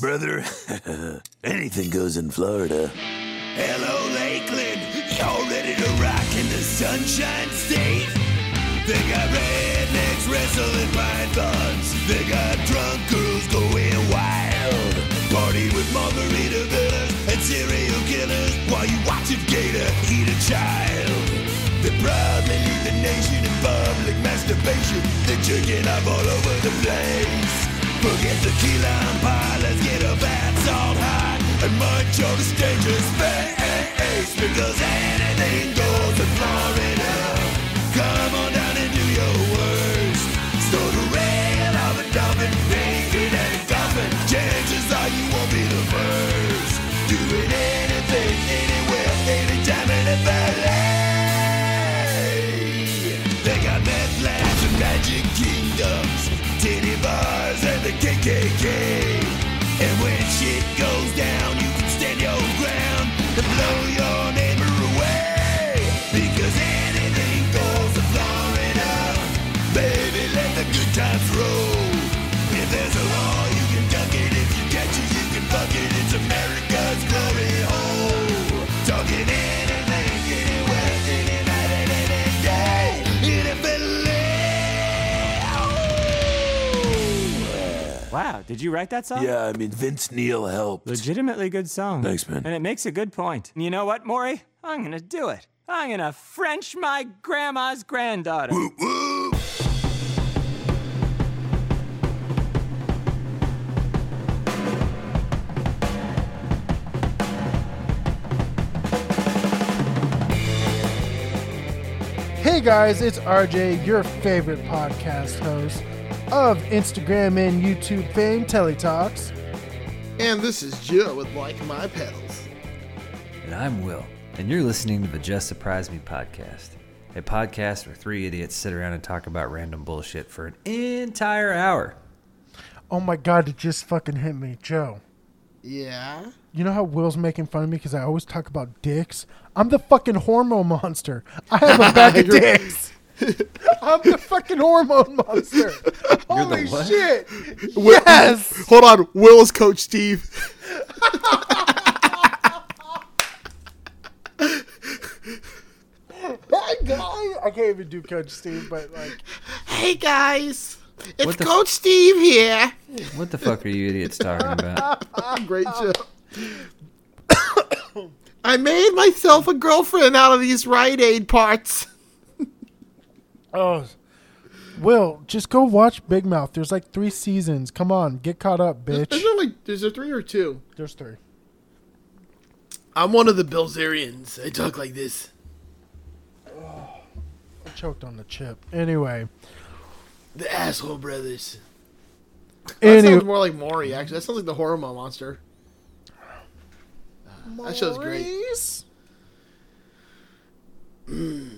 Brother, anything goes in Florida. Hello, Lakeland. Y'all ready to rock in the Sunshine State? They got rednecks wrestling pythons. They got drunk girls going wild. Party with margarita villas and serial killers while you watch a gator eat a child. They proudly lead the nation in public masturbation. They're jerking off all over the place. Forget the key lime pie, let's get a bath salt hot and on the stranger's face. Because anything goes in Florida. Come on down KKK. And when shit goes down, you can stand your ground and blow your neighbor away. Because anything goes in Florida. Baby, let the good times roll. Wow, did you write that song? Yeah, I mean, Vince Neil helped. Legitimately good song. Thanks, man. And it makes a good point. And you know what, Maury? I'm gonna do it. I'm gonna French my grandma's granddaughter. Hey guys, it's RJ, your favorite podcast host of Instagram and YouTube fame, Teletalks. And this is Joe with Like My Pedals. And I'm Will, and you're listening to the Just Surprise Me podcast, a podcast where three idiots sit around and talk about random bullshit for an entire hour. Oh my god, it just fucking hit me, Joe. Yeah? You know how Will's making fun of me because I always talk about dicks? I'm the fucking hormone monster. I have a bag of dicks. I'm the fucking hormone monster. Holy what? shit. Will- Yes. Hold on. Will is Coach Steve. Hey guy. I can't even do Coach Steve, but like, Hey, guys. It's What the- Coach Steve here. What the fuck are you idiots talking about? Great show. I made myself a girlfriend out of these Rite Aid parts. Oh. Will, just go watch Big Mouth. There's like three seasons. Come on, get caught up, bitch. Is there like, is there three or two? There's three. I'm one of the Bilzerians. I talk like this. Oh, I choked on the chip. Anyway. The asshole brothers. That sounds more like Maury, actually. That sounds like the hormone monster. That show's great. Maurice? Hmm.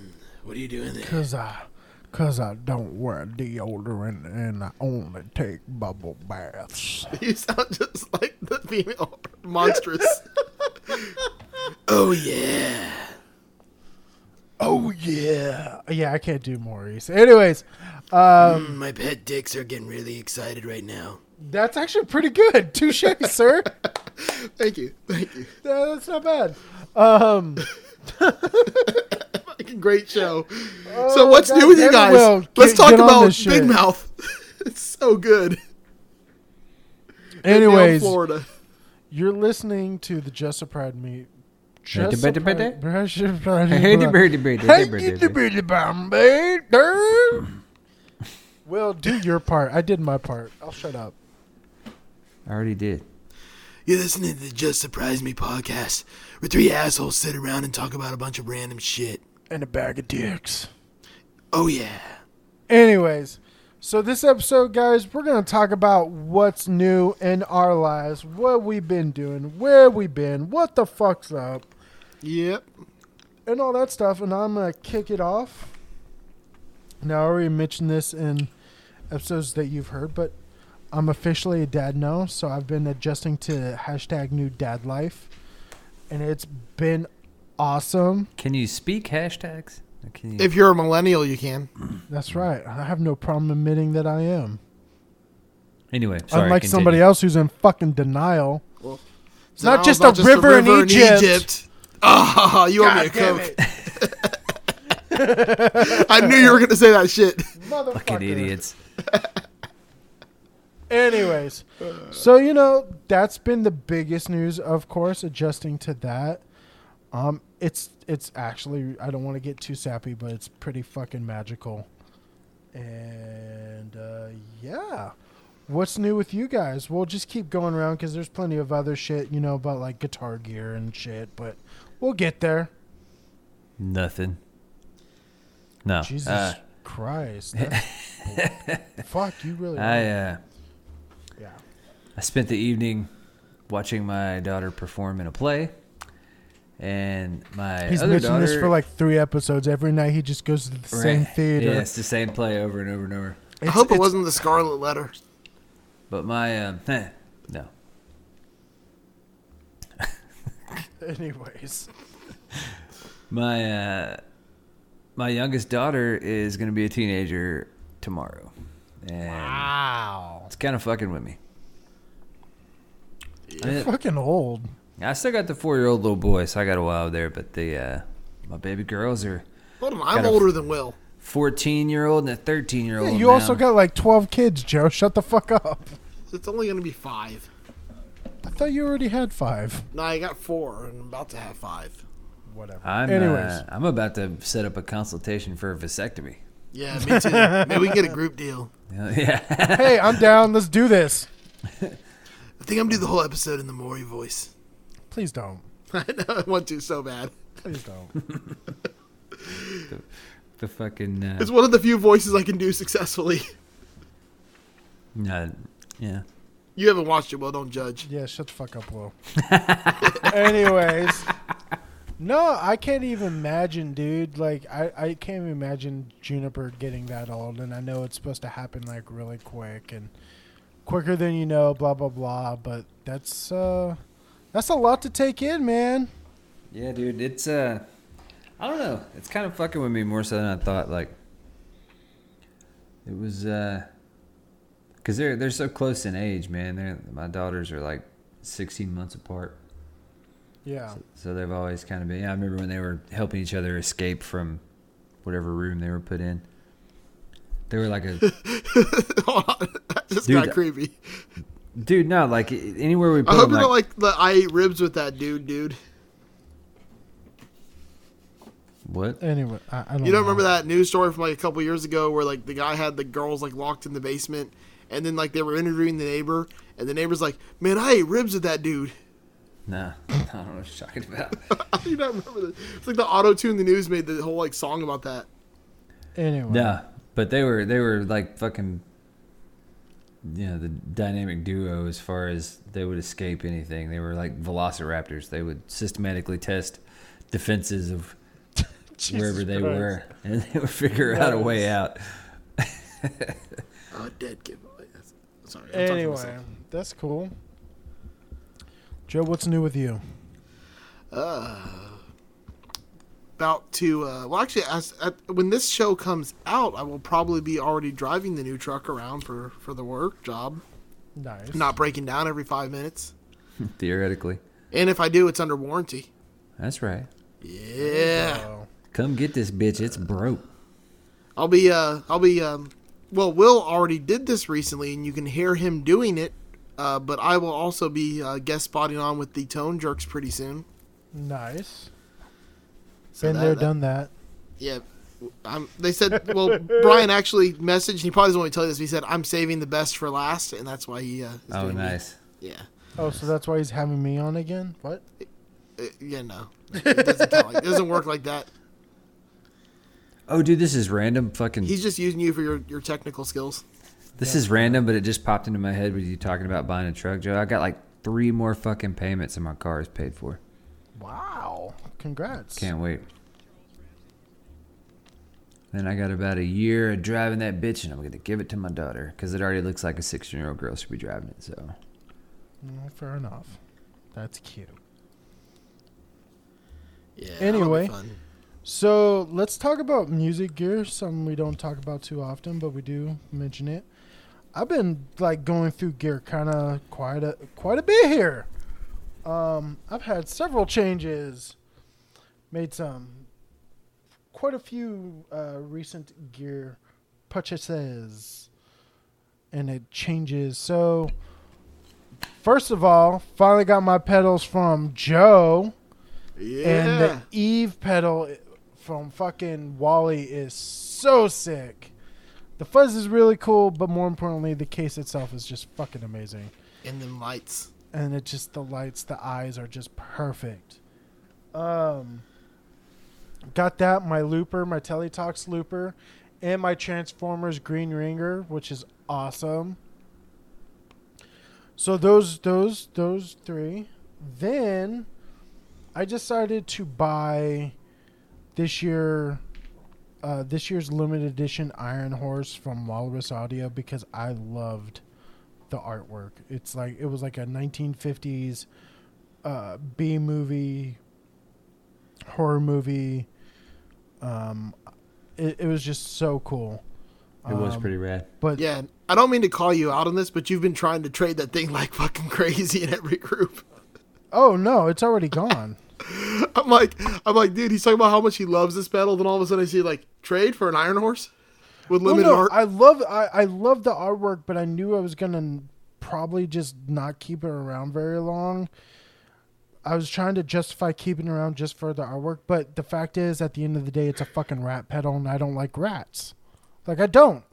What are you doing there? Cause I, cause I don't wear deodorant and I only take bubble baths. You sound just like the female monstress. oh yeah. Oh yeah, yeah. I can't do Maurice. Anyways, um, My pet dicks are getting really excited right now. that's actually pretty good. Touche, sir. Thank you. Thank you. Yeah, that's not bad. Um, Fucking great show. Oh so what's God new with you guys? Will. Let's Get- talk get about this shit. Big Mouth. it's so good. anyways, Florida. you're listening to the Just Surprise Me. Just Birdie, birdie, Surprise- Just Surprise Me Hey, blog. birdie, birdie, Hey, birdie, get the birdie. bitty bum, baby. Will, do your part. I did my part. I'll shut up. I already did. You're listening to the Just Surprise Me podcast, where three assholes sit around and talk about a bunch of random shit. And a bag of dicks. Oh yeah. Anyways, so this episode, guys, we're going to talk about what's new in our lives, what we've been doing, where we've been, what the fuck's up, Yep. and all that stuff. And I'm going to kick it off. Now, I already mentioned this in episodes that you've heard, but I'm officially a dad now, so I've been adjusting to hashtag new dad life, and it's been awesome. Can you speak hashtags? Can you? If you're a millennial, you can. That's right. I have no problem admitting that I am. Anyway, sorry, Unlike continue. somebody else who's in fucking denial. It's not now just it's a river in Egypt. Ah, you owe me a damn coke. I knew you were gonna say that shit. Motherfucker. Fucking idiots. Anyways, so you know that's been the biggest news, of course. Adjusting to that, um, it's it's actually I don't want to get too sappy, but it's pretty fucking magical. And uh, yeah, what's new with you guys? We'll just keep going around because there's plenty of other shit, you know, about like guitar gear and shit, but we'll get there. Nothing. No. Jesus Uh, Christ, fuck you really. I uh, yeah. I spent the evening watching my daughter perform in a play, and my He's other mentioned daughter. this for like three episodes. Every night he just goes to the same Right. theater. Yeah, it's the same play over and over and over. I hope it wasn't the Scarlet Letter. But my um, no. Anyways, My uh, my youngest daughter is gonna be a teenager tomorrow, and wow, it's kind of fucking with me. I, mean, fucking old. I still got the four year old little boy, so I got a while there. But the uh, my baby girls are Hold on, I'm Gotta- older than Will. fourteen year old and a thirteen year Yeah, old. you also got like twelve kids, Joe. Shut the fuck up. It's only gonna be five. I thought you already had five. No, I got four, and I'm about to have five. Whatever. I'm Anyways, uh, I'm about to set up a consultation for a vasectomy. Yeah, me too. Maybe we can get a group deal. yeah. hey, I'm down. Let's do this. I think I'm gonna do the whole episode in the Maury voice. Please don't. I know I want to so bad. Please don't. the fucking uh, It's one of the few voices I can do successfully. uh, yeah. You haven't watched it, well, don't judge. Yeah, shut the fuck up, Will. Anyways. No, I can't even imagine, dude. Like, I, I can't even imagine Juniper getting that old. And I know it's supposed to happen, like, really quick and quicker than you know, blah, blah, blah. But that's, uh, that's a lot to take in, man. Yeah, dude, it's uh I don't know. It's kind of fucking with me more so than I thought like it was uh cuz they're they're so close in age, man. They're my daughters are like 16 months apart. Yeah. So they've always kind of been yeah, I remember when they were helping each other escape from whatever room they were put in. They were like a Hold on. that just Dude, got creepy. Dude, no, like anywhere we put I hope them, you're like, not like the I ate ribs with that dude, dude. what? Anyway, I, I don't You don't know. remember that news story from like a couple years ago where like the guy had the girls like locked in the basement and then like they were interviewing the neighbor and the neighbor's like, Man, I ate ribs with that dude. Nah, I don't know what you're talking about. How do not remember that? It's like the auto tune the news made the whole like song about that. Anyway. No, but they were they were like fucking, you know, the dynamic duo as far as they would escape anything. They were like velociraptors. They would systematically test defenses of wherever they Christ. were, and they would figure out a way out. Oh, dead giveaway. Sorry. I'm talking to Anyway, that's cool. Joe, what's new with you? Uh, about to uh, well actually as, at, when this show comes out i will probably be already driving the new truck around for for the work job Nice. not breaking down every five minutes Theoretically, and if i do it's under warranty that's right. yeah. Come get this bitch. It's broke. i'll be uh i'll be um well will already did this recently and you can hear him doing it uh, but i will also be uh, guest spotting on with the tone jerks pretty soon Nice. So Been that- there, that- done that. yeah I'm, they said well brian actually messaged he probably doesn't want to tell you this but he said i'm saving the best for last and that's why he uh, is Oh, doing me. nice. yeah Oh, so that's why he's having me on again? What? Uh, yeah, no, it doesn't, count like, it doesn't work like that. Oh, dude, this is random. Fucking. He's just using you for your, your technical skills. This is random, but it just popped into my head with you talking about buying a truck, Joe. I got like three more fucking payments and my car is paid for. Wow. Congrats. Can't wait. Then I got about a year of driving that bitch, and I'm gonna give it to my daughter because it already looks like a 16 year old girl should be driving it. So Mm, fair enough. That's cute. Yeah. Anyway. that'll be fun. So let's talk about music gear, something we don't talk about too often, but we do mention it. I've been like going through gear kind of quite a quite a bit here. Um, I've had several changes, made some quite a few uh, recent gear purchases, and it changes. So, first of all, finally got my pedals from Joe. Yeah. And the Eve pedal from fucking Wally is so sick. The fuzz is really cool, but more importantly, the case itself is just fucking amazing. and the lights. And it just the lights, the eyes are just perfect. Um, got that my looper, my Teletalks looper, and my Transformers Green Ringer, which is awesome. So those those those three. Then I decided to buy this year uh, this year's limited edition Iron Horse from Walrus Audio because I loved the artwork. It's like it was like a 1950s uh, B movie horror movie. Um, it, it was just so cool. It was Um, pretty rad. But Yeah, I don't mean to call you out on this, but you've been trying to trade that thing like fucking crazy in every group. oh no, it's already gone. I'm like, I'm like, dude, he's talking about how much he loves this battle. Then all of a sudden, I see like trade for an Iron Horse with Well, limited no, art. I love I, I love the artwork, but I knew I was gonna probably just not keep it around very long. I was trying to justify keeping around just for the artwork, but the fact is, at the end of the day, it's a fucking rat pedal, and I don't like rats. Like I don't.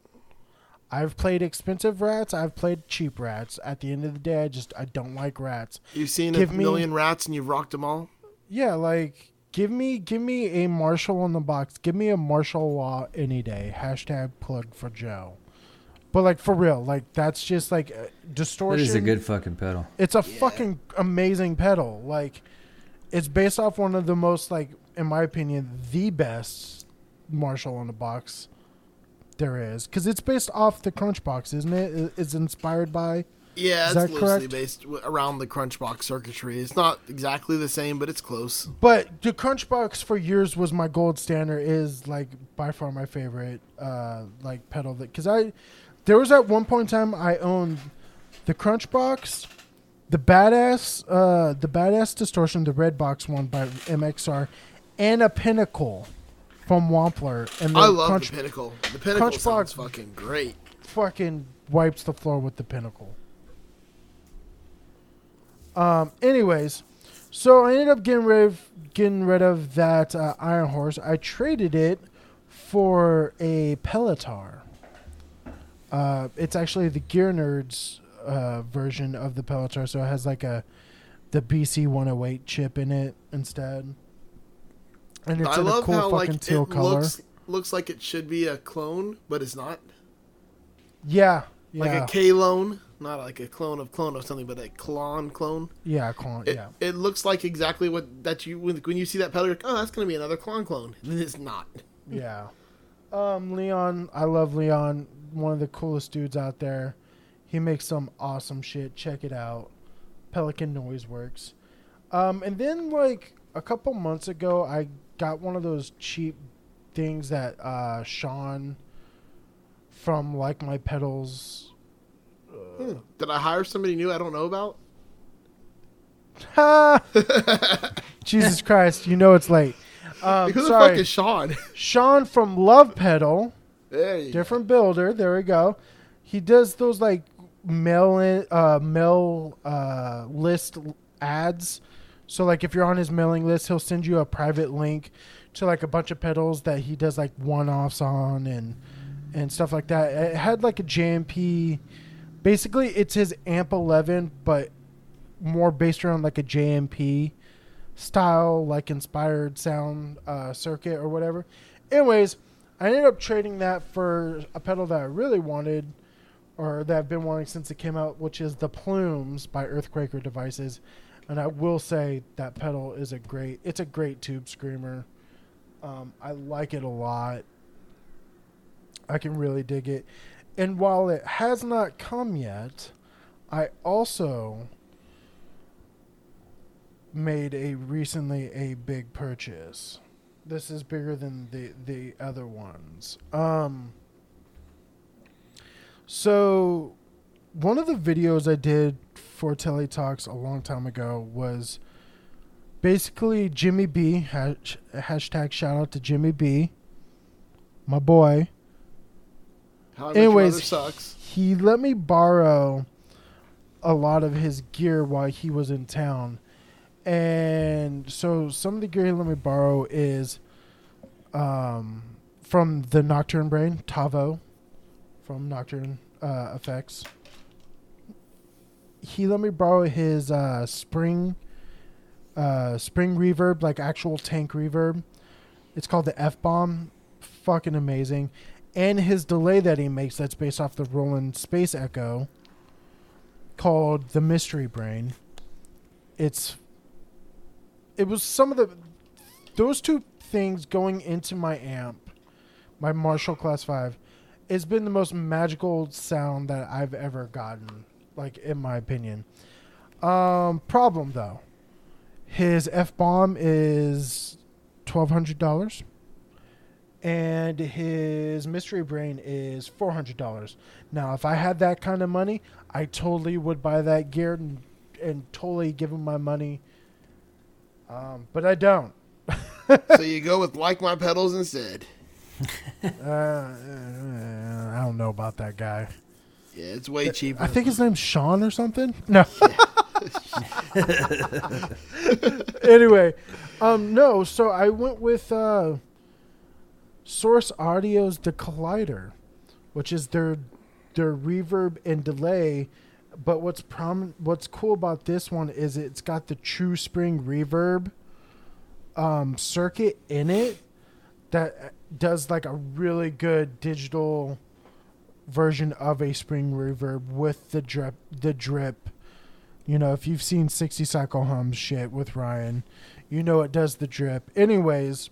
I've played expensive rats. I've played cheap rats. At the end of the day, I just I don't like rats. You've seen give a me- million rats and you've rocked them all. Yeah, like give me give me a Marshall in the box. Give me a Marshall Law any day. Hashtag plug for Joe. But like for real, like that's just like uh, That distortion. is a good fucking pedal. It's a fucking amazing pedal. Like it's based off one of the most like, in my opinion, the best Marshall on the box there is because it's based off the Crunchbox, isn't it? It- It's inspired by. Yeah, Is it's loosely correct? based around the Crunchbox circuitry. It's not exactly the same, but it's close. But the Crunchbox for years was my gold standard. Is like by far my favorite, uh, like pedal that because I, there was at one point in time I owned the Crunchbox, the badass, uh, the badass distortion, the red box one by MXR, and a Pinnacle from Wampler. And the I love Crunch the Pinnacle. The Pinnacle Crunchbox- sounds fucking great. fucking wipes the floor with the pinnacle. Um. Anyways, so I ended up getting rid of getting rid of that uh, Iron Horse. I traded it for a Pelotar. Uh, it's actually the Gear Nerds uh, version of the Pelotar, so it has like a the BC 108 chip in it instead. And it's I in a love cool how fucking like teal it color. looks looks like it should be a clone, but it's not. yeah, yeah, Like a K clone, not like a clone of clone or something, but a Klon clone. yeah, clone, It, yeah. it looks like exactly what that you when, when you see that pedal, you're like, oh, that's gonna be another Klon clone. And it's not. Yeah. Um, Leon, I love Leon. One of the coolest dudes out there. He makes some awesome shit. Check it out. Pelican Noise Works. Um, and then like a couple months ago, I got one of those cheap things that uh, Sean from Like My Pedals. Hmm. Did I hire somebody new I don't know about? Ha! Jesus Christ! You know it's late. Um, Who the sorry, fuck is Sean? Sean from Love Pedal. You go. different builder. There we go. He does those like mail in, uh, mail uh, list ads. So like if you're on his mailing list, he'll send you a private link to like a bunch of pedals that he does like one offs on and and stuff like that. It had like a JMP. Basically, it's his amp 11, but more based around like a JMP style, like inspired sound uh, circuit or whatever. Anyways, I ended up trading that for a pedal that I really wanted, or that I've been wanting since it came out, which is the Plumes by Earthquaker Devices. And I will say that pedal is a great. It's a great tube screamer. Um, I like it a lot. I can really dig it. And while it has not come yet, I also made a recently a big purchase. This is bigger than the the other ones. Um So, one of the videos I did for Tele Talks a long time ago was basically Jimmy B. Hash, hashtag shout out to Jimmy B. My boy. How I Met Your Anyways, sucks. he let me borrow a lot of his gear while he was in town. And so some of the gear he let me borrow is um, from the Nocturne Brain, Tavo from Nocturne uh, Effects. He let me borrow his uh, spring uh, spring reverb, like actual tank reverb. It's called the F Bomb. Fucking amazing and his delay that he makes that's based off the Roland Space Echo called the Mystery Brain. It's it was some of the those two things going into my amp, my Marshall Class 5, has been the most magical sound that I've ever gotten, like in my opinion. Um problem though. His F bomb is twelve hundred dollars and his mystery brain is four hundred dollars. Now, if I had that kind of money, I totally would buy that gear and, and totally give him my money. Um, but I don't. so you go with like my pedals instead. Uh, I don't know about that guy. Yeah, it's way cheaper. I think his name's Sean or something. No. anyway, um, no. So I went with uh, Source Audio's The Collider, which is their their reverb and delay. But what's prom- what's cool about this one is it's got the true spring reverb um, circuit in it that does like a really good digital version of a spring reverb with the drip the drip. You know if you've seen 60 cycle hum shit with ryan you know it does the drip. Anyways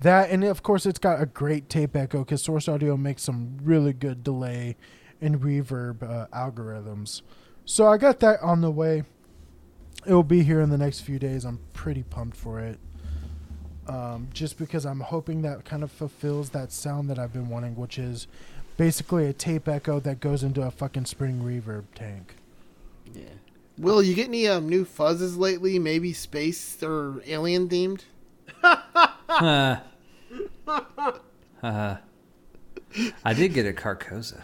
that and of course it's got a great tape echo because source audio makes some really good delay and reverb uh, algorithms so i got that on the way it will be here in the next few days i'm pretty pumped for it um, just because i'm hoping that kind of fulfills that sound that i've been wanting which is basically a tape echo that goes into a fucking spring reverb tank Yeah. Will you get any um, new fuzzes lately? Maybe space or alien themed? Uh, uh, I did get a Carcosa.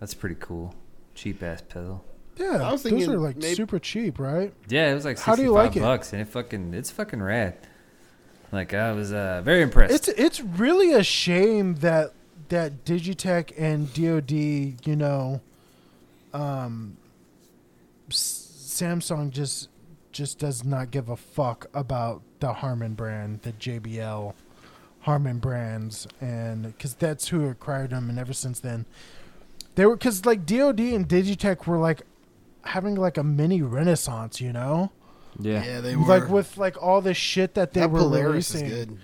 That's pretty cool. Cheap ass pedal. yeah I was those are like maybe- super cheap right Yeah, it was like How do you five like it? bucks, and it fucking it's fucking rad. Like I was uh, very impressed. It's it's really a shame that that Digitech and DoD, you know, um, S- Samsung just just does not give a fuck about the Harman brand, the JBL Harman brands, and because that's who acquired them, and ever since then, they were because like DoD and Digitech were like having like a mini renaissance, you know, yeah. they were. like with like all the shit that they that were Polaris releasing. is good.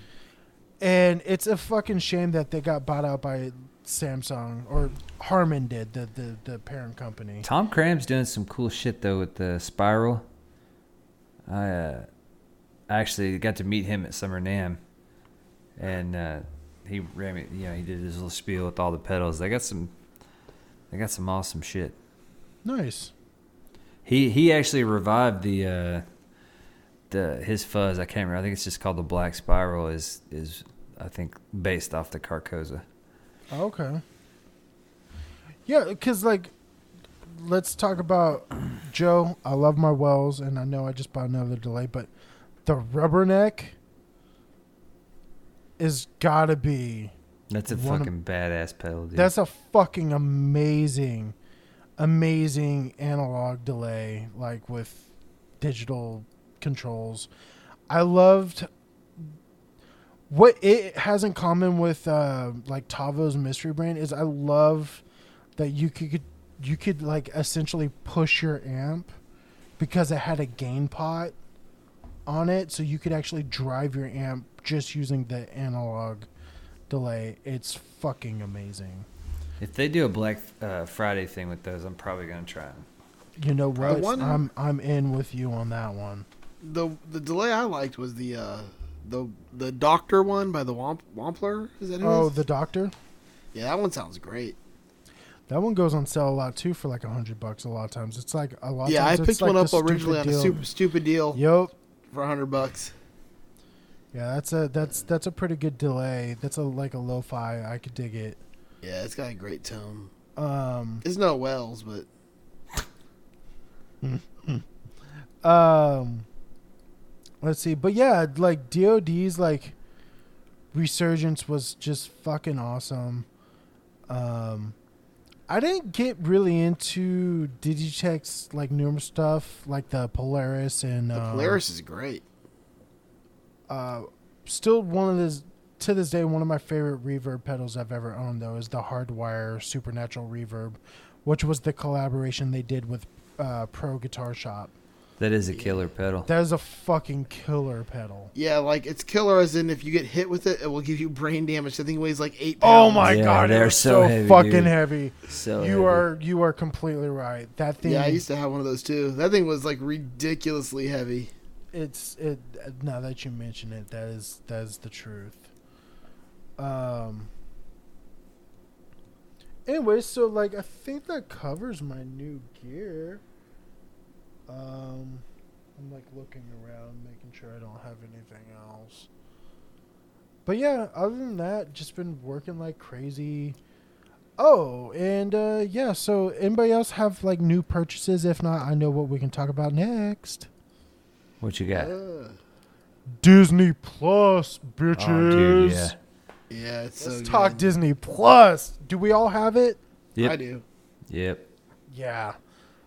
And it's a fucking shame that they got bought out by Samsung or Harman did the the, the parent company. Tom Cram's doing some cool shit though with the Spiral. I uh, actually got to meet him at Summer NAMM, and uh, he ran me. You know, he did his little spiel with all the pedals. They got some. They got some awesome shit. Nice. He he actually revived the uh, the his fuzz. I can't remember. I think it's just called the Black Spiral. Is is I think based off the Carcosa. Okay. Yeah, because like, let's talk about Joe. I love my wells, and I know I just bought another delay, but the rubberneck is gotta be That's a One of- fucking badass pedal, dude. That's a fucking amazing, amazing analog delay, like with digital controls. I loved what it has in common with uh, like Tavo's Mystery Brain is I love that you could you could like essentially push your amp because it had a gain pot on it, so you could actually drive your amp just using the analog delay. It's fucking amazing. if they do a Black uh, Friday thing with those, I'm probably gonna try them. You know what? wonder- I'm I'm in with you on that one. The the delay I liked was the uh, the the Doctor one by the Womp Wampler. Is that who it Oh, is? the doctor. yeah, that one sounds great. That one goes on sale a lot too for like a hundred bucks. A lot of times, it's like a lot. Yeah, of I picked it's like one up the originally on stupid a deal. super stupid deal Yep. for a hundred bucks. Yeah, that's a that's that's a pretty good delay. That's a like a lo-fi. I could dig it. Yeah, it's got a great tone. Um, It's no Wells, but um, let's see. But yeah, like DoD's like resurgence was just fucking awesome. Um, I didn't get really into Digitech's like newer stuff, like the Polaris and the um, Polaris is great. Uh, still one of the to this day one of my favorite reverb pedals I've ever owned though is the Hardwire Supernatural Reverb, which was the collaboration they did with uh, Pro Guitar Shop. That is a killer pedal. That is a fucking killer pedal. Yeah, like it's killer as in if you get hit with it, it will give you brain damage. I thing weighs like eight Oh pounds. my Yeah, god, they're they're so so, heavy, fucking dude. heavy. So You heavy. are you are completely right. That thing Yeah, I used to have one of those too. That thing was like ridiculously heavy. It's it now that you mention it that is that is the truth. Um anyway so like i think that covers my new gear. Um i'm like looking around making sure i don't have anything else. But yeah other than that just been working like crazy. Oh and uh yeah so anybody else have like new purchases? If not i know what we can talk about next What you got? Uh, Disney Plus, bitches. Oh, dude, yeah. yeah, it's Let's so talk good. Disney Plus. Do we all have it? Yep. I do. Yep. Yeah.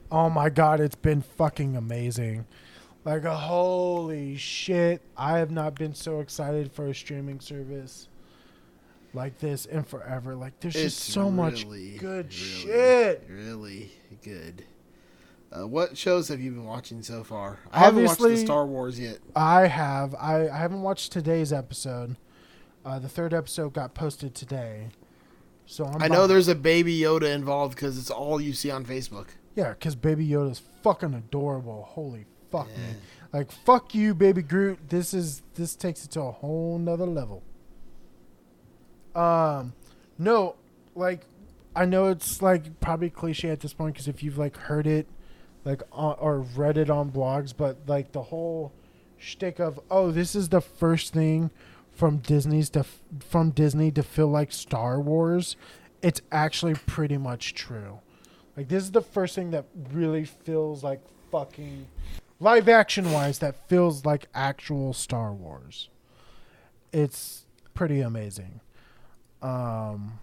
Oh my god, it's been fucking amazing. Like a holy shit. I have not been so excited for a streaming service like this in forever. Like there's It's just so much good really, shit. Really good. Uh, what shows have you been watching so far? I haven't watched the Star Wars yet. I have. I, I haven't watched today's episode. Uh, the third episode got posted today. So I'm I know there's a baby Yoda involved because it's all you see on Facebook. Yeah, because Baby Yoda's fucking adorable. Holy fuck me. Like fuck you, Baby Groot. This is this takes it to a whole nother level. Um, no, like I know it's like probably cliche at this point because if you've like heard it, like on, or read it on blogs, but like the whole shtick of oh, this is the first thing from Disney's to from Disney to feel like Star Wars. It's actually pretty much true. Like this is the first thing that really feels like fucking live action wise that feels like actual Star Wars. It's pretty amazing. Um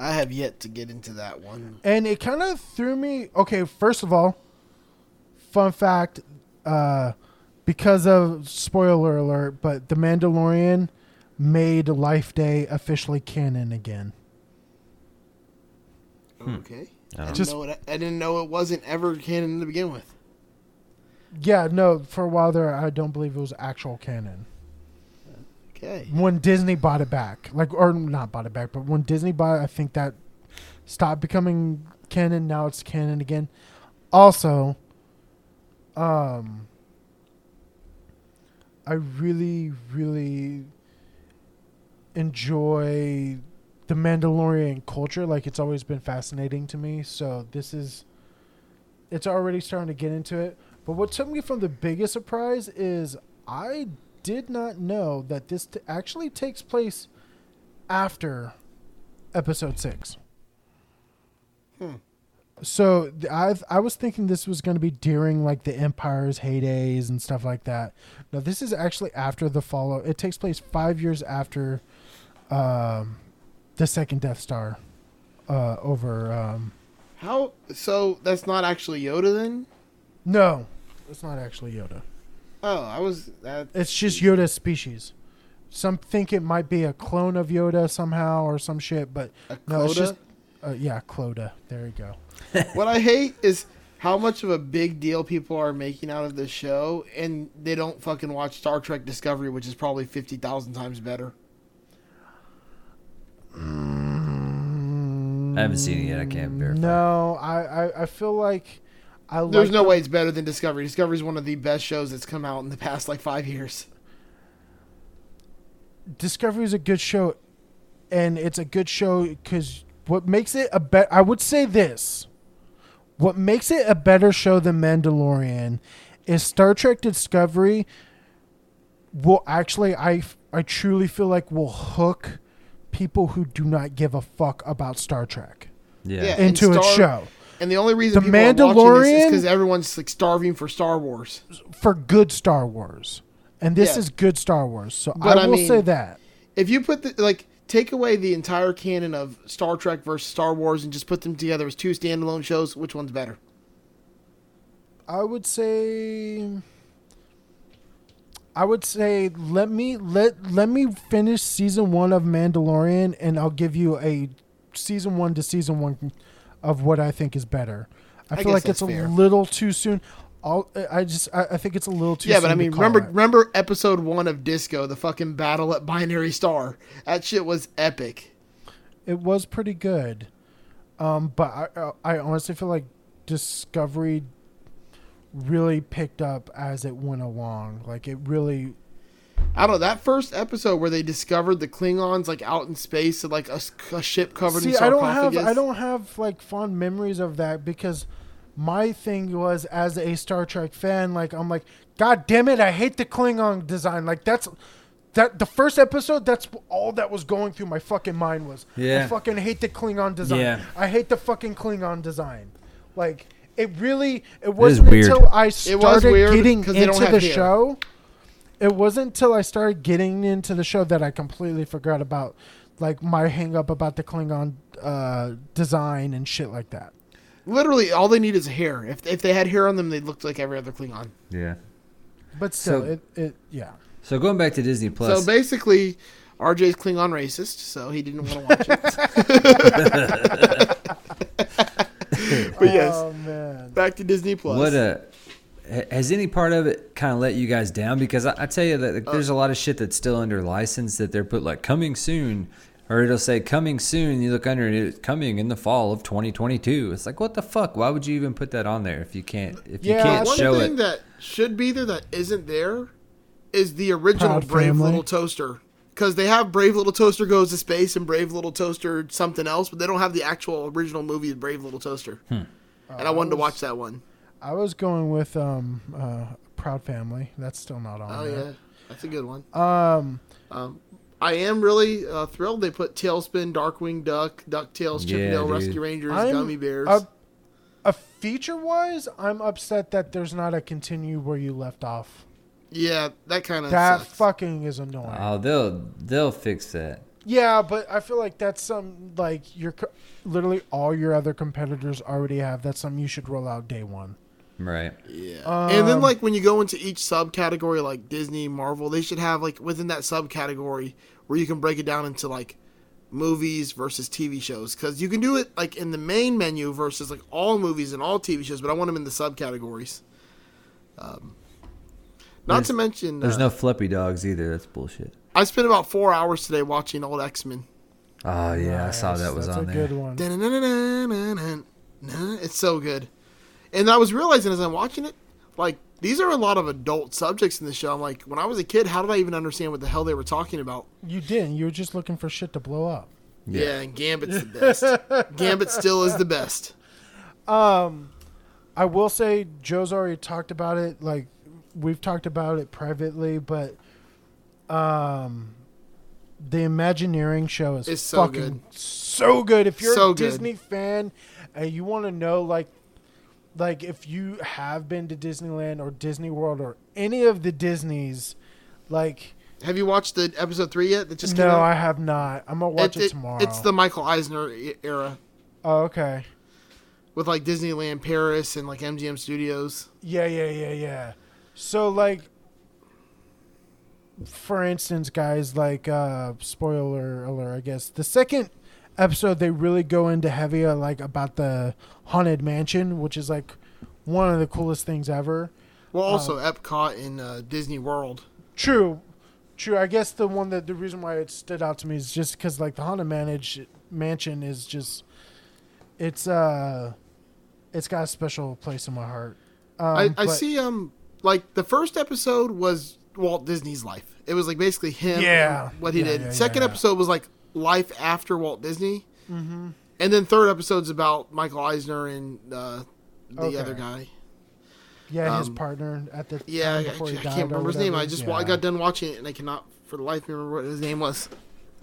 I have yet to get into that one. and it kind of threw me okay, first of all, fun fact uh because of spoiler alert, but The Mandalorian made Life Day officially canon again. Okay. I didn't, Just- know it, I didn't know it wasn't ever canon to begin with. Yeah, no, for a while there I don't believe it was actual canon. Okay. when Disney bought it back, like or not bought it back, but when Disney bought it, I think that stopped becoming canon. Now it's canon again. Also, um, I really, really enjoy the Mandalorian culture. Like it's always been fascinating to me. So this is, it's already starting to get into it. But what took me from the biggest surprise is I did not know that this t- actually takes place after episode six. Hmm. So I I was thinking this was going to be during like the Empire's heydays and stuff like that. No, this is actually after the follow. It takes place five years after um, the second Death Star uh, over. Um, How? So that's not actually Yoda then? no, it's not actually Yoda. Oh, I was that. It's just Yoda's species. Some think it might be a clone of Yoda somehow or some shit, but A no, it's just uh, yeah, Cloda. There you go. what I hate is how much of a big deal people are making out of this show, and they don't fucking watch Star Trek Discovery, which is probably fifty thousand times better. I haven't seen it yet. I can't verify. No, I, I, I feel like I There's like no the- way it's better than Discovery. Discovery is one of the best shows that's come out in the past like five years. Discovery is a good show, and it's a good show because what makes it a bet I would say this. What makes it a better show than Mandalorian is Star Trek Discovery will actually I I truly feel like will hook people who do not give a fuck about Star Trek Yeah. Yeah. And into its Star- show And the only reason The people are watching this is because everyone's like starving for Star Wars. for good Star Wars. And this Yeah. is good Star Wars. So But I I will mean- say that. If you put the like take away the entire canon of Star Trek versus Star Wars and just put them together as two standalone shows, which one's better? I would say I would say let me let let me finish season 1 of Mandalorian and I'll give you a season 1 to season 1 of what I think is better. I, I feel like it's a fair. little too soon. I'll, I just I, I think it's a little too yeah, but I mean, remember it. remember episode one of Disco, the fucking battle at Binary Star. That shit was epic. it was pretty good. Um, but I I honestly feel like Discovery really picked up as it went along. Like it really I don't know that first episode where they discovered the Klingons like out in space and like a ship covered See, in I don't have. I don't have like fond memories of that because my thing was as a Star Trek fan, like I'm like, God damn it, I hate the Klingon design. Like that's that the first episode. That's all that was going through my fucking mind was. Yeah. I Yeah. fucking hate the Klingon design. Yeah. I hate the fucking Klingon design. Like it really. It wasn't weird. until I started weird getting 'cause into the hair. show. It wasn't until I started getting into the show that I completely forgot about like my hang up about the Klingon uh, design and shit like that. Literally, all they need is hair. If if they had hair on them, they looked like every other Klingon. Yeah. But still, So- it, it yeah. So going back to Disney Plus. So basically, RJ's Klingon racist, so he didn't want to watch it. but yes, Oh man. back to Disney Plus. What a ha- has any part of it kind of let you guys down? Because I, I tell you that like, there's a lot of shit that's still under license that they're put like coming soon, or it'll say coming soon. You look under it, it's coming in the fall of 2022. It's like what the fuck? Why would you even put that on there if you can't if you can't One show thing it? that should be there that isn't there is the original Proud Brave Family. Little Toaster. Because they have Brave Little Toaster Goes to Space and Brave Little Toaster something else, but they don't have the actual original movie of Brave Little Toaster. Hmm. And I wanted to watch that one. I was going with um uh Proud Family. That's still not on Oh there. yeah, that's a good one. Um Um, I am really uh, thrilled they put TaleSpin, Darkwing Duck, Ducktales, Yeah, Chip 'n Dale dude. Rescue Rangers, I'm Gummi Bears. a, a feature wise, I'm upset that there's not a continue where you left off. yeah, that kind of That sucks. fucking is annoying. Oh, they'll they'll fix that. Yeah, but I feel like that's some like your co- literally all your other competitors already have. That's something you should roll out day one. Right. Yeah. and then Um, like when you go into each subcategory like Disney, Marvel, they should have like within that subcategory where you can break it down into like movies versus TV shows cuz you can do it like in the main menu versus like all movies and all TV shows, but I want them in the subcategories. Um not There's- to mention There's uh, no Fluppy Dogs either. That's bullshit. I spent about 4 hours today watching old X-Men. Oh yeah, I saw that was that's on a there. good one. It's so good. And I was realizing as I'm watching it, like these are a lot of adult subjects in the show. I'm like, when I was a kid, how did I even understand what the hell they were talking about? You didn't. You were just looking for shit to blow up. Yeah, and Gambit's the best. Gambit still is the best. Um, I will say Joe's already talked about it. Like we've talked about it privately, but um, the Imagineering show is It's so fucking good. so good. If you're So a good. Disney fan and you want to know, like, like if you have been to Disneyland or Disney World or any of the Disneys, like. Have you watched the episode three yet? That just came no? I have not. I'm gonna watch it, tomorrow. It's the Michael Eisner era oh, okay. with like Disneyland Paris and like MGM Studios. Yeah, yeah, yeah, yeah. So like for instance, guys, like uh spoiler alert, I guess. The second episode they really go into heavy uh, like about the haunted mansion, which is like one of the coolest things ever. Well, also Epcot in uh, Disney World. True. True. I guess the one that the reason why it stood out to me is just cuz like the haunted manage mansion is just it's uh it's got a special place in my heart. Um, I, I but- see. Um, like the first episode was Walt Disney's life. It was like basically him. Yeah. what he Yeah, did. yeah, Second yeah, episode was like life after Walt Disney. Mhm. And then third episode's about Michael Eisner and uh, the Okay. other guy. Yeah, his Um, partner at the Yeah, I, I before he died. can't remember his name. I just wa- I got done watching it and I cannot for the life of me remember what his name was.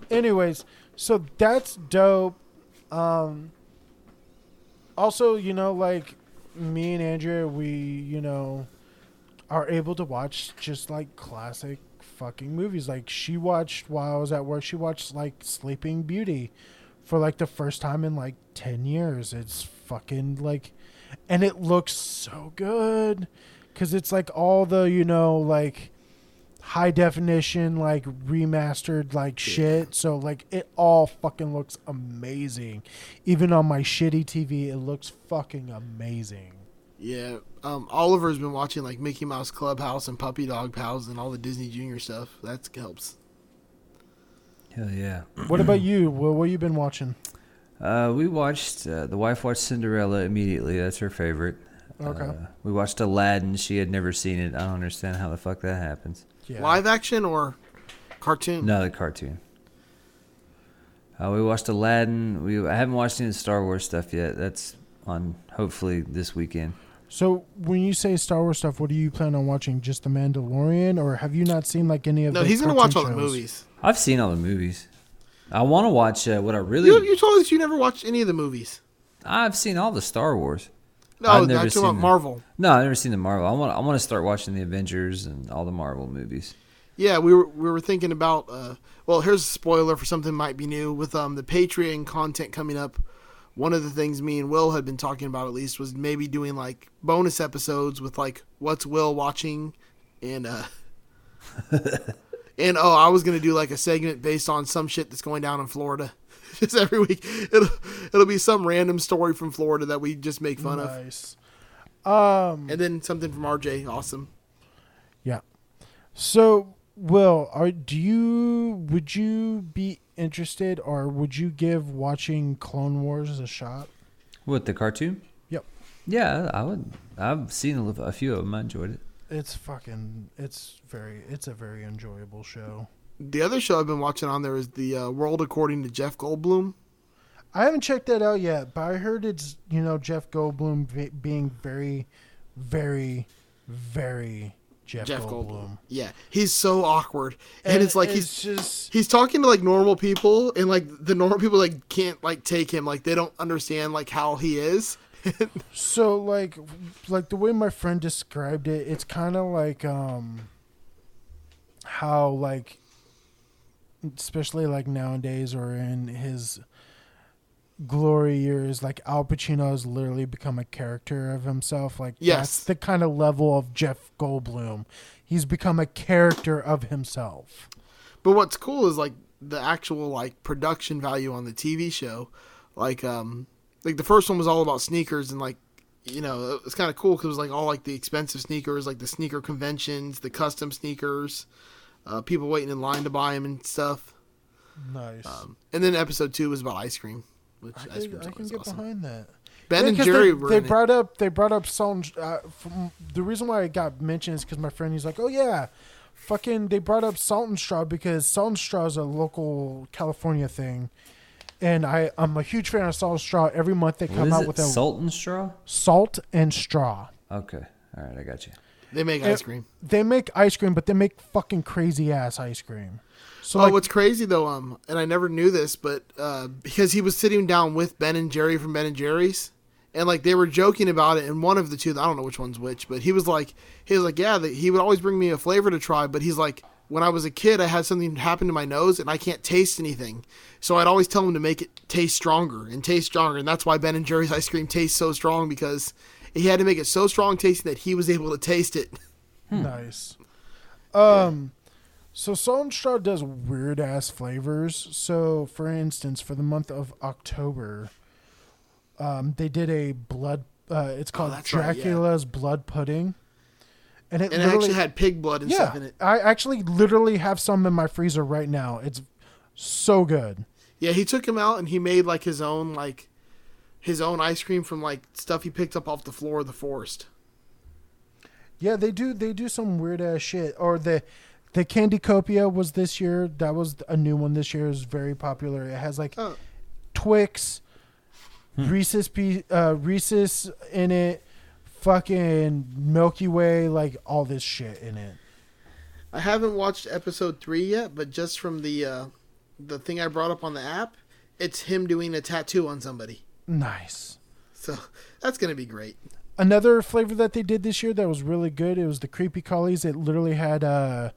anyways, so that's dope. Um, also, you know, like me and Andrea, we, you know, are able to watch just like classic fucking movies. Like she watched while I was at work, she watched like Sleeping Beauty for like the first time in like 10 years. It's fucking like, and it looks so good because it's like all the, you know, like high definition like remastered like shit so like it all fucking looks amazing even on my shitty tv it looks fucking amazing Yeah, um, Oliver's been watching like Mickey Mouse Clubhouse and Puppy Dog Pals and all the Disney Junior stuff. That helps. Hell yeah. what about you Will, what have you been watching Uh, we watched uh, the wife watched Cinderella immediately. That's her favorite. Okay. Uh, we watched Aladdin. She had never seen it. I don't understand how the fuck that happens. yeah Live action or cartoon? No, the cartoon. Uh, we watched Aladdin. We I haven't watched any of the Star Wars stuff yet. That's on hopefully this weekend. so when you say star wars stuff what do you plan on watching just the mandalorian or have you not seen like any of the No, the he's gonna watch all the movies. I've seen all the movies. I want to watch uh, what I really. You, you told us you never watched any of the movies. I've seen all the Star Wars. No, I've never seen them. Marvel. No, I've never seen the Marvel. I want. I want to start watching the Avengers and all the Marvel movies. Yeah, we were we were thinking about. Uh, well, here's a spoiler for something might be new with um the Patreon content coming up. One of the things me and Will had been talking about at least was maybe doing like bonus episodes with like what's Will watching, and uh, and oh, I was gonna do like a segment based on some shit that's going down in Florida. Just every week, it'll it'll be some random story from Florida that we just make fun of, nice um and then something from RJ. Awesome. Yeah. So, Will, are do you would you be interested or would you give watching Clone Wars a shot? What the cartoon? Yep. Yeah, I would. I've seen a, a few of them. I enjoyed it. It's fucking it's very it's a very enjoyable show. The other show I've been watching on there is the uh, World According to Jeff Goldblum. I haven't checked that out yet, but I heard it's, you know, Jeff Goldblum v- being very very very Jeff, Jeff Goldblum. Goldblum. Yeah, he's so awkward, and, it's like he's just he's talking to like normal people, and like the normal people like can't like take him, like they don't understand like how he is. So like like the way my friend described it, it's kind of like um how like especially like nowadays or in his glory years like Al Pacino has literally become a character of himself like Yes. that's the kind of level of Jeff Goldblum. He's become a character of himself. But what's cool is like the actual like production value on the TV show, like um like the first one was all about sneakers and like you know it's kind of cool because it was like all like the expensive sneakers, like the sneaker conventions, the custom sneakers, uh, people waiting in line to buy them and stuff. Nice. Um, and then episode two was about ice cream, which I ice can, cream's I can get awesome. behind that. Ben Yeah, and Jerry they, were they in it. brought up they brought up salt. And, uh, from, the reason why it got mentioned is because my friend he's like, oh yeah, fucking they brought up salt and straw because salt and straw is a local California thing, and I I'm a huge fan of salt and straw. Every month they What come is out it? with a Salt and straw. salt and straw. Okay. All right, I got you. They make Yeah. ice cream. They make ice cream, but they make fucking crazy ass ice cream. So oh, like, what's crazy though, um, and I never knew this, but uh, because he was sitting down with Ben and Jerry from Ben and Jerry's, and like they were joking about it, and one of the two, I don't know which one's which, but he was like, he was like, yeah, that he would always bring me a flavor to try, but he's like, when I was a kid, I had something happen to my nose, and I can't taste anything, so I'd always tell him to make it taste stronger and taste stronger, and that's why Ben and Jerry's ice cream tastes so strong because he had to make it so strong tasting that he was able to taste it. Nice. Um, so Salt Straw does weird ass flavors. So, for instance, for the month of October, um, they did a blood. Uh, it's called Oh, that's right, yeah. Dracula's blood pudding, and it And it actually had pig blood and yeah. stuff in it. I actually literally have some in my freezer right now. It's so good. Yeah, he took him out and he made like his own like his own ice cream from like stuff he picked up off the floor of the forest. Yeah, they do. They do some weird ass shit. Or the the Candy Copia was this year. That was a new one this year. Is very popular. It has like Oh. Twix, Reese's uh, Reese's in it, fucking Milky Way, like all this shit in it. I haven't watched episode three yet, but just from the uh, the thing I brought up on the app, it's him doing a tattoo on somebody. Nice. So that's gonna be great. Another flavor that they did this year that was really good. It was the creepy collies. It literally had uh,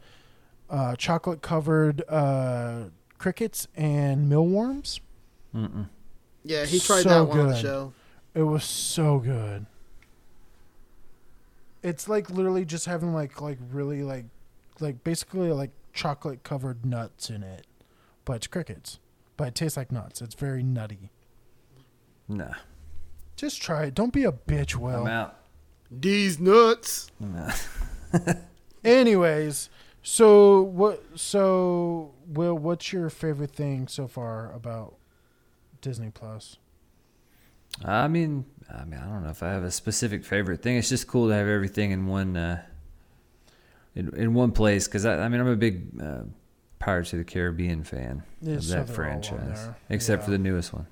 uh, chocolate covered uh, crickets and mealworms. Mm-mm. Yeah, he tried So that one on the show. It was so good. It's like literally just having like like really like like basically like chocolate covered nuts in it, but it's crickets. But it tastes like nuts. It's very nutty. Nah, Just try it. Don't be a bitch, I'm out. These nuts. I'm. Anyways, so what? So Will, what's your favorite thing so far about Disney Plus? I mean, I mean, I don't know if I have a specific favorite thing. It's just cool to have everything in one, uh, in in one place. Because I, I mean, I'm a big uh, Pirates of the Caribbean fan Yeah, of that on franchise, except for the newest one.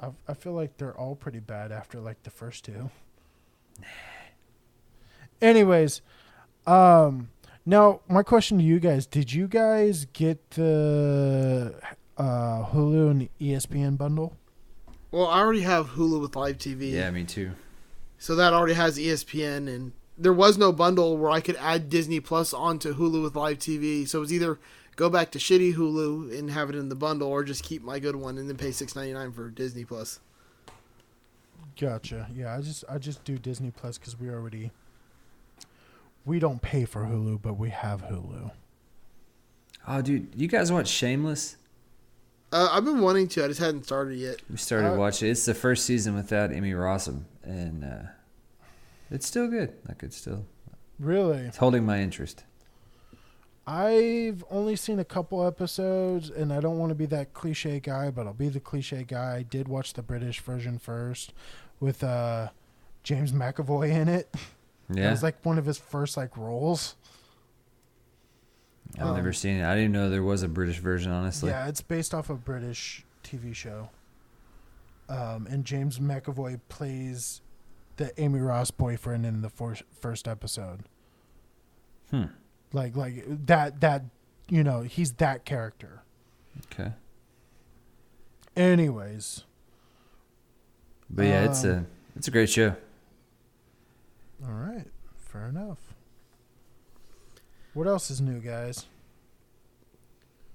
I I feel like they're all pretty bad after like the first two. Anyways, um now my question to you guys, did you guys get the uh Hulu and ESPN bundle? Well, I already have Hulu with live TV. Yeah, me too. So that already has ESPN, and there was no bundle where I could add Disney Plus onto Hulu with live TV. So it was either go back to shitty Hulu and have it in the bundle, or just keep my good one and then pay six ninety nine for Disney Plus. Gotcha. Yeah, I just I just do Disney Plus cuz we already we don't pay for Hulu, but we have Hulu. Oh, dude, you guys watch Shameless? Uh, I've been wanting to, I just hadn't started yet. We started Uh, watching. It's the first season without Emmy Rossum, and uh, it's still good. Like it's still Really? it's holding my interest. I've only seen a couple episodes, and I don't want to be that cliche guy, but I'll be the cliche guy. I did watch the British version first, with uh, James McAvoy in it. Yeah, it was like one of his first like roles. I've never um, seen it. I didn't know there was a British version. Honestly, Yeah, it's based off a British TV show. Um, and James McAvoy plays the Emmy Rossum boyfriend in the for- first episode. Hmm. Like like that that you know he's that character. Okay, Anyways, but yeah, it's Um, a it's a great show. all right, fair enough. What else is new, guys?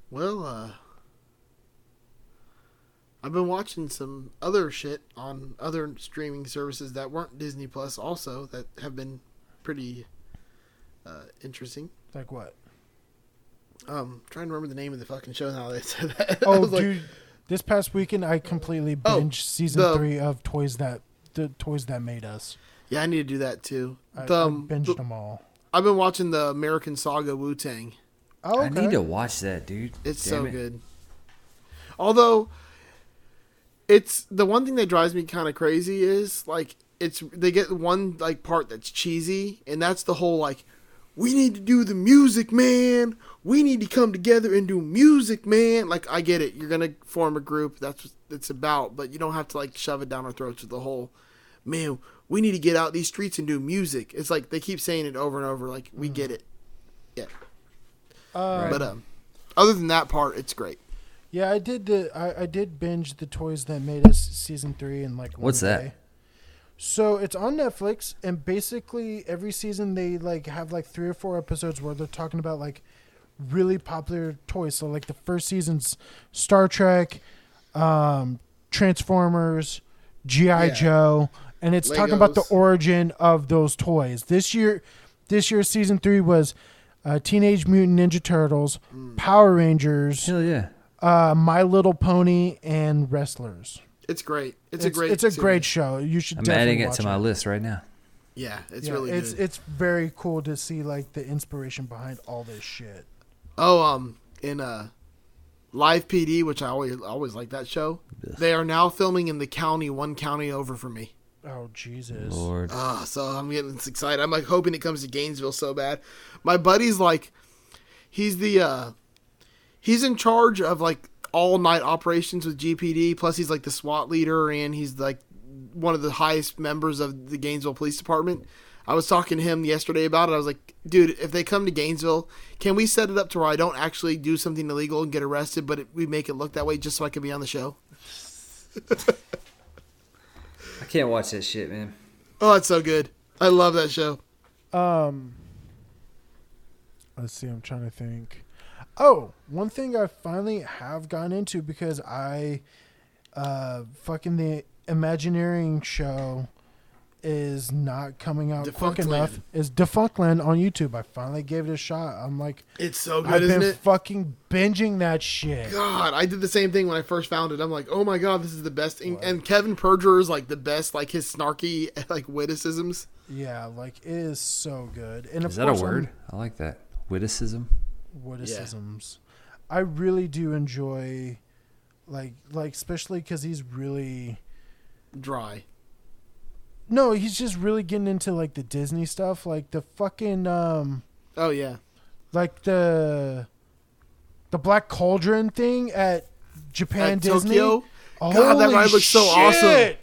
Well, uh, I've been watching some other shit on other streaming services that weren't Disney Plus, also that have been pretty uh, interesting. Like what? Um, trying to remember the name of the fucking show now. That I said that. I Oh, was like, dude, this past weekend I completely Oh, binged season the- three of Toys That the Toys That Made Us. yeah, I need to do that too. I, The, I um, binged the- them all. I've been watching the American Saga Wu Tang. Oh, I need to watch that, dude. It's Damn so it. good. Although it's the one thing that drives me kind of crazy is like it's they get one like part that's cheesy and that's the whole like we need to do the music, man. We need to come together and do music, man. Like I get it. You're going to form a group. That's what it's about, but you don't have to like shove it down our throats with the whole man, we need to get out these streets and do music. It's like they keep saying it over and over like we get it. Yeah. Uh, But um other than that part, it's great. Yeah, I did the I, I did binge the Toys That Made Us season three and like one What's that? day. So it's on Netflix, and basically every season they like have like three or four episodes where they're talking about like really popular toys. So like the first season's Star Trek, um, Transformers, GI Yeah. Joe, and it's talking about the origin of those toys. This year, this year's season three was uh, Teenage Mutant Ninja Turtles, Mm. Power Rangers, Hell yeah. uh, My Little Pony, and Wrestlers. It's great. It's, a great. It's a series. great show. You should. I'm definitely adding it watch to my list right now. Yeah, it's Yeah, really it's good. it's very cool to see like the inspiration behind all this shit. oh, um, in uh, Live PD, which I always always like that show. Ugh. They are now filming in the county, one county over from me. Oh Jesus! Lord. Ah, so I'm getting excited. I'm like hoping it comes to Gainesville so bad. My buddy's like, he's the uh, he's in charge of like all night operations with GPD. Plus, he's like the SWAT leader, and he's like one of the highest members of the Gainesville Police Department. I was talking to him yesterday about it. I was like, dude, if they come to Gainesville, can we set it up to where I don't actually do something illegal and get arrested, but it, we make it look that way just so I can be on the show? I can't watch that shit, man. Oh, it's so good. I love that show. Um, let's see. I'm trying to think. Oh, one thing I finally have gotten into because I, uh, fucking the Imagineering show is not coming out Defunct quick enough. Land. Is Defunctland on YouTube? I finally gave it a shot. I'm like, It's so good, I've isn't been it? fucking binging that shit. God, I did the same thing when I first found it. I'm like, oh my god, this is the best. And, and Kevin Perjurer is like the best, like his snarky like witticisms. Yeah, like it is so good. And of Is that a course, I'm- word? I like that. Witticism. witticisms. I really do enjoy, like, like especially because he's really Dry. No, he's just really getting into like the Disney stuff, like the fucking um, Oh yeah. like the the Black Cauldron thing at Japan At Disney. Tokyo. God, that ride looks so awesome. It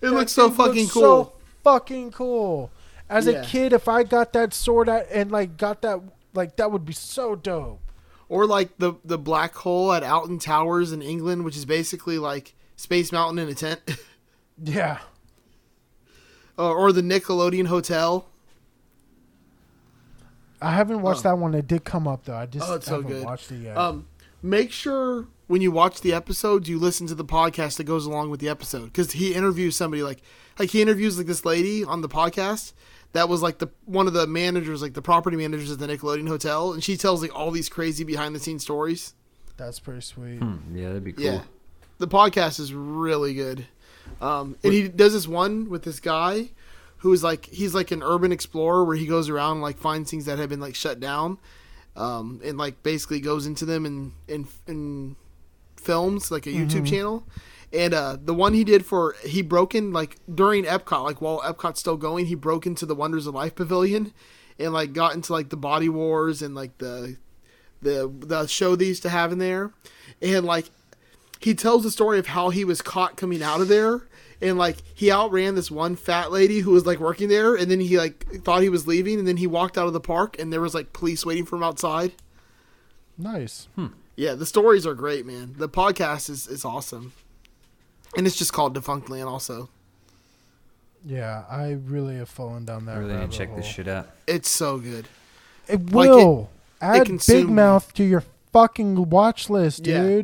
That looks so fucking looks cool. So fucking cool. As Yeah. a kid, if I got that sword at, and like got that, like that would be so dope. Or like the the black hole at Alton Towers in England, which is basically like Space Mountain in a tent. Yeah. Or, or the Nickelodeon Hotel. I haven't watched Oh. that one. It did come up though. I just Oh, it's so haven't good. watched it yet. Um, make sure when you watch the episodes, you listen to the podcast that goes along with the episode because he interviews somebody like like he interviews like this lady on the podcast that was like the one of the managers, like the property managers at the Nickelodeon Hotel, and she tells like all these crazy behind the scenes stories. That's pretty sweet. Hmm, yeah, that'd be cool. Yeah, the podcast is really good. Um, and he does this one with this guy who is like he's like an urban explorer where he goes around and, like finds things that have been like shut down, um, and like basically goes into them and in in films like a YouTube channel. And uh, the one he did for he broke in like during Epcot, like while Epcot's still going, he broke into the Wonders of Life Pavilion, and like got into like the Body Wars and like the the the show they used to have in there, and like he tells the story of how he was caught coming out of there and like he outran this one fat lady who was like working there and then he like thought he was leaving and then he walked out of the park and there was like police waiting for him outside Nice. Hmm. yeah the stories are great man the podcast is, is awesome and it's just called Defunctland also Yeah, I really have fallen down that I that. really need to check hole. this shit out. it's so good It Like, will it add Big Mouth to your fucking watch list, Yeah.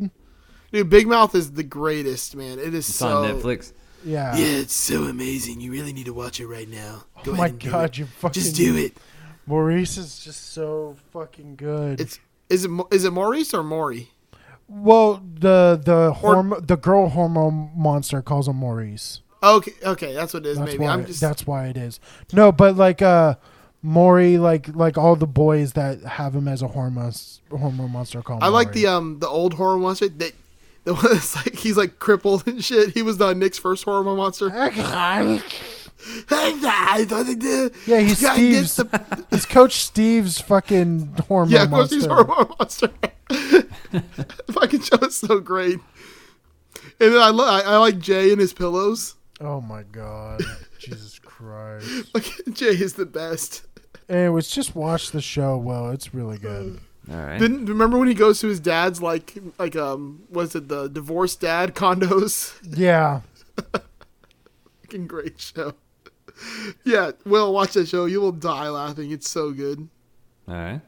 Dude. dude big mouth is the greatest man it is It's so on Netflix. Yeah. yeah it's so amazing you really need to watch it right now Oh my god, you fucking just do it Maurice is just so fucking good. it's is it Mo- is it maurice or maury well, the the horm- the girl hormone monster calls him Maurice. okay okay that's what it is That's maybe why. i'm just That's why it is. No, but like uh, Maury, like like all the boys that have him as a hormone hormone monster call. Him I like Maury. the um the old horror monster that the one that's like he's like crippled and shit. He was the Nick's first horror monster. Heck yeah, yeah, he's Steve's. He's Coach Steve's fucking hormone yeah, of course he's monster. horror monster. fucking show is so great. And then I, lo- I I like Jay and his pillows. Oh my god, Jesus Christ! Like Jay is the best. Anyways, just watch the show. Well, it's really good. All right. Didn't remember when he goes to his dad's like like um was it the divorced dad condos? Yeah, Fucking great show. Yeah, Will, watch that show. You will die laughing. It's so good. All right.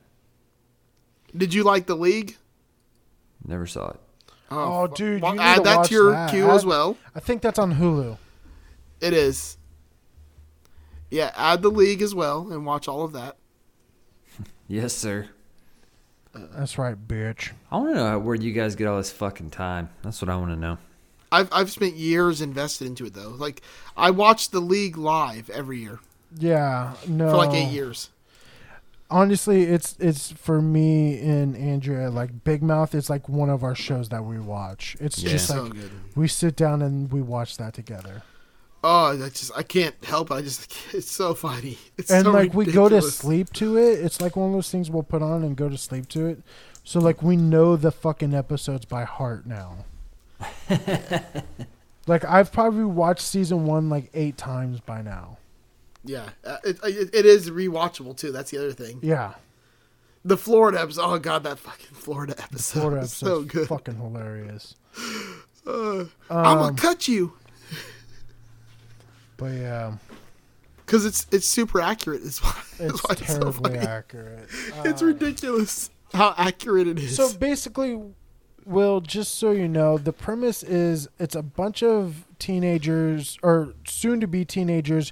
Did you like the league? Never saw it. Oh, fu- dude, well, you need add to that watch to your that. queue Add- as well. I think that's on Hulu. It is. Yeah, add the league as well and watch all of that. Yes, sir. That's right, bitch. I want to know where you guys get all this fucking time. That's what I want to know. I've I've spent years invested into it though. Like I watch the league live every year Yeah, no. for like eight years. honestly it's it's for me and andrea like big mouth is like one of our shows that we watch it's Yeah. just so like good. we sit down and we watch that together Oh, I just I can't help it. I just it's so funny. It's and so like we go to sleep to it it's like one of those things we'll put on and go to sleep to it So like we know the fucking episodes by heart now. like I've probably watched season one like eight times by now. Yeah, uh, it, it, it is rewatchable too. That's the other thing. Yeah, The Florida episode. Oh god, that fucking Florida episode. Florida is so good. fucking hilarious. Uh, I'm gonna Um, cut you But yeah, because it's it's super accurate. Is why it's why it's so terribly accurate. It's Uh, ridiculous how accurate it is. So basically, Will, just so you know, the premise is it's a bunch of teenagers or soon to be teenagers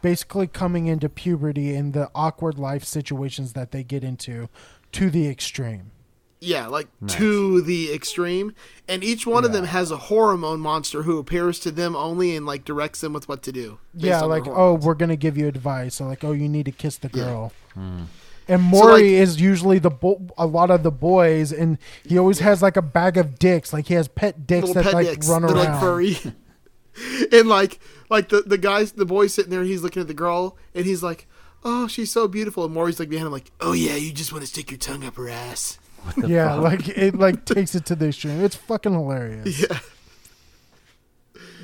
basically coming into puberty and the awkward life situations that they get into to the extreme. Yeah, like Nice. to the extreme, and each one of them has a hormone monster who appears to them only and like directs them with what to do. yeah, like, oh, we're going to give you advice. So, like, oh, you need to kiss the Yeah. girl. Hmm. And So, like- is usually the bo- a lot of the boys, and he always has like a bag of dicks. Like he has pet dicks little that pet like dicks. run around. like furry. and like like the the guys the boy sitting there he's looking at the girl and he's like, Oh, she's so beautiful and Maury's like behind him like, Oh yeah, you just want to stick your tongue up her ass. Yeah, like it like takes it to the extreme. It's fucking hilarious. Yeah.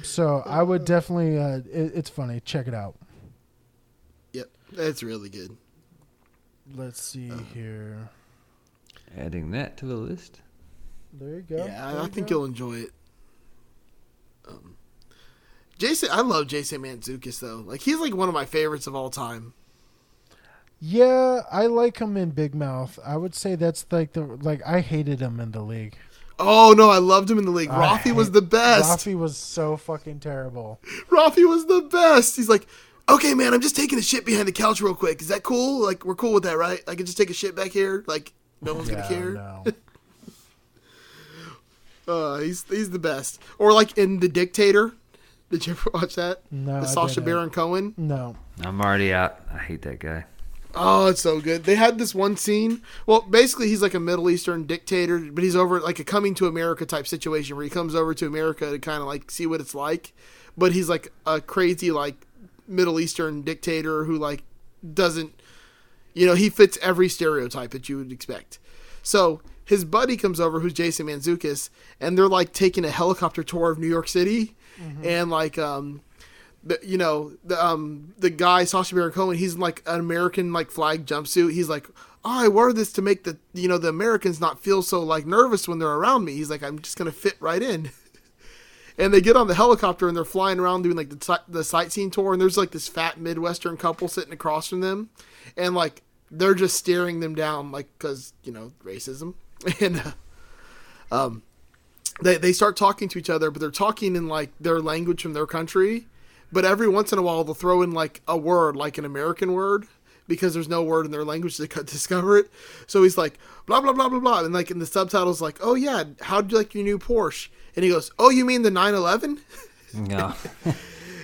So I would definitely. Uh, it, it's funny. Check it out. Yep. That's really good. Let's see Uh. here. Adding that to the list. There you go. Yeah, There I, I you think go. you'll enjoy it. Um Jason I love Jason Mantzoukas though. Like he's like one of my favorites of all time. Yeah, I like him in Big Mouth. I would say that's like the like I hated him in the league. Oh no, I loved him in the league. I Rafi was the best. Rafi was so fucking terrible. Rafi was the best. He's like, okay, man, I'm just taking a shit behind the couch real quick. Is that cool? Like, we're cool with that, right? I can just take a shit back here. Like, no one's Yeah, gonna care. no. Uh, he's he's the best. Or like in The Dictator. Did you ever watch that? No, the I Sacha didn't. Baron Cohen. No. I'm already out. I hate that guy. Oh, it's so good. They had this one scene. Well, basically, he's like a Middle Eastern dictator, but he's over like a coming to America type situation where he comes over to America to kind of like see what it's like. But he's like a crazy like Middle Eastern dictator who like doesn't, you know, he fits every stereotype that you would expect. So his buddy comes over, who's Jason Mantzoukas, and they're like taking a helicopter tour of New York City, and like um the, you know the um the guy Sacha Baron Cohen he's like an American like flag jumpsuit. He's like oh, I wore this to make the you know the Americans not feel so like nervous when they're around me. He's like I'm just gonna fit right in. And they get on the helicopter and they're flying around doing like the the sightseeing tour and there's like this fat midwestern couple sitting across from them and like they're just staring them down like because you know racism. And uh, um they they start talking to each other but they're talking in like their language from their country but every once in a while they'll throw in like a word like an american word because there's no word in their language to discover it so he's like blah blah blah blah blah and like in the subtitles like oh yeah how'd you like your new porsche and he goes oh you mean the 911 No.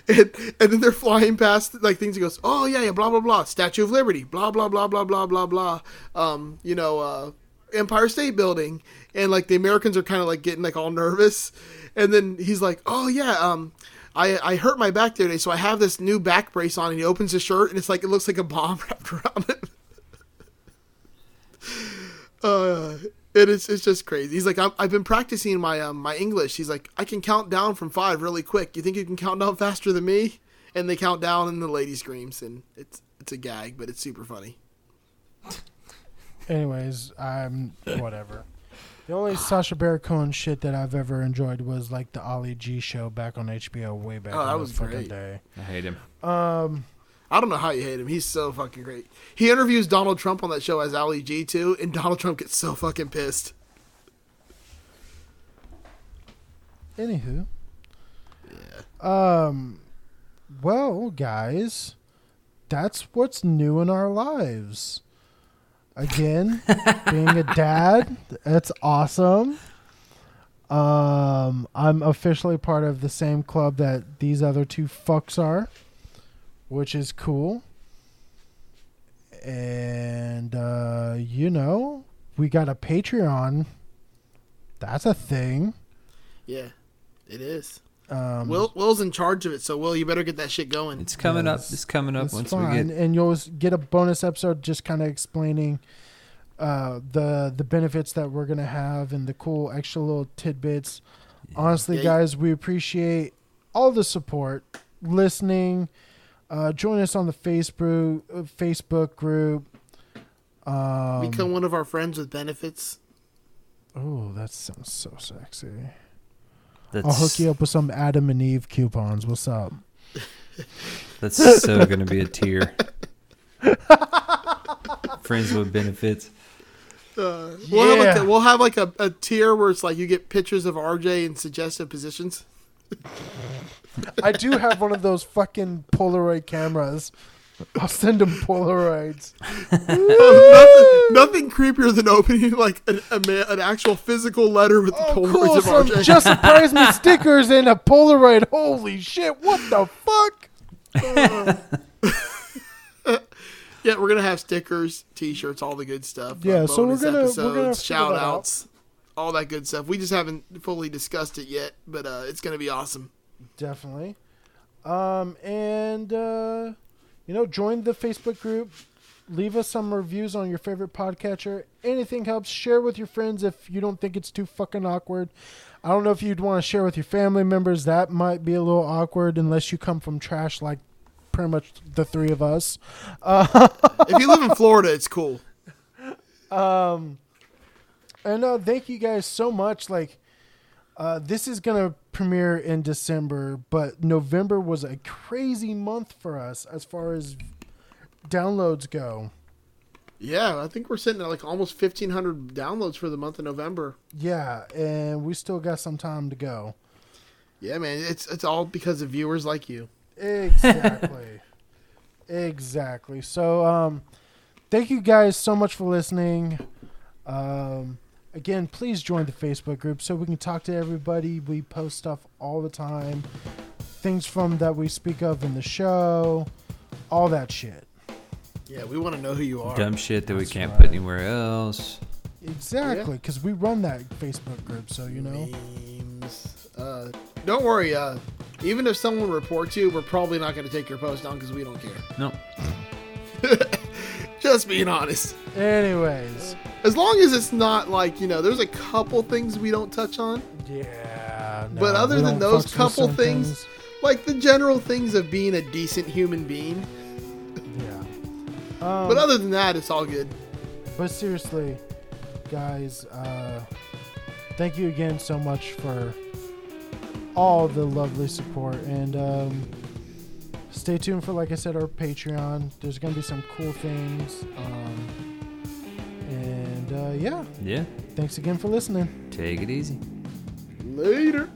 and, and then they're flying past like things he goes oh yeah yeah blah blah blah statue of liberty blah blah blah blah blah blah blah um you know uh empire state building and like the americans are kind of like getting like all nervous and then he's like oh yeah um I, I hurt my back the other day, so I have this new back brace on. And he opens his shirt, and it's like it looks like a bomb wrapped around it. uh, it is it's just crazy. He's like, I'm, I've been practicing my um, my English. He's like, I can count down from five really quick. You think you can count down faster than me? And they count down, and the lady screams, and it's it's a gag, but it's super funny. Anyways, I'm whatever. The only Sacha Baron Cohen shit that I've ever enjoyed was like the Ali G show back on HBO way back Oh, that in was fucking great. day. I hate him. Um, I don't know how you hate him. He's so fucking great. He interviews Donald Trump on that show as Ali G too, and Donald Trump gets so fucking pissed. anywho. Yeah. Um, well, guys, that's what's new in our lives. Again, being a dad, that's awesome. Um, I'm officially part of the same club that these other two fucks are, which is cool. And uh, you know, we got a Patreon. That's a thing. Yeah, it is. Um, Will Will's in charge of it, so Will, you better get that shit going. It's coming up. It's coming up It's once fine, we get. and you'll get a bonus episode just kind of explaining uh, the the benefits that we're gonna have and the cool extra little tidbits. Honestly, Yeah. guys, we appreciate all the support, listening. Uh, join us on the Facebook uh, Facebook group. Um, Become one of our friends with benefits. oh, that sounds so sexy. That's, I'll hook you up with some Adam and Eve coupons. What's up? That's so going to be a tier. Friends with benefits. Uh, we'll, have like a, we'll have like a, a tier where it's like you get pictures of RJ in suggestive positions. I do have one of those fucking Polaroid cameras. I'll send them Polaroids. nothing, nothing creepier than opening like an, a ma- an actual physical letter with the Oh, Polaroids cool! of Some RJ. just surprise me stickers and a Polaroid. Holy shit! What the fuck? yeah, we're gonna have stickers, T-shirts, all the good stuff. Yeah, uh, so we're gonna- we're gonna shout that out. outs, all that good stuff. We just haven't fully discussed it yet, but uh, it's gonna be awesome. Definitely. Um, and uh, you know, join the Facebook group. Leave us some reviews on your favorite podcatcher. Anything helps. Share with your friends if you don't think it's too fucking awkward. I don't know if you'd want to share with your family members. That might be a little awkward unless you come from trash like pretty much the three of us. if you live in Florida, it's cool. Um, and uh, thank you guys so much. Like, uh, this is gonna premiere in December, but November was a crazy month for us as far as downloads go. Yeah, I think we're sitting at like almost fifteen hundred downloads for the month of November. Yeah, and we still got some time to go. Yeah, man, it's it's all because of viewers like you. Exactly. exactly. So, um, thank you guys so much for listening. Um, again, please join the Facebook group so we can talk to everybody. We post stuff all the time, things from that we speak of in the show, all that shit. Yeah, we want to know who you are. Dumb shit that we can't right. put anywhere else. Exactly, because we run that Facebook group, so you know. Memes. Uh, don't worry. Uh, even if someone reports you, we're probably not going to take your post down because we don't care. No. Just being honest. Anyways, As long as it's not like you know, there's a couple things we don't touch on, yeah. But other than those couple some things- like the general things of being a decent human being. yeah. Um, But other than that, it's all good. But seriously, guys, uh, thank you again so much for all the lovely support. And um, stay tuned for, like I said, our Patreon. There's going to be some cool things. Um, and uh, yeah, Yeah. thanks again for listening. Take it easy. Later.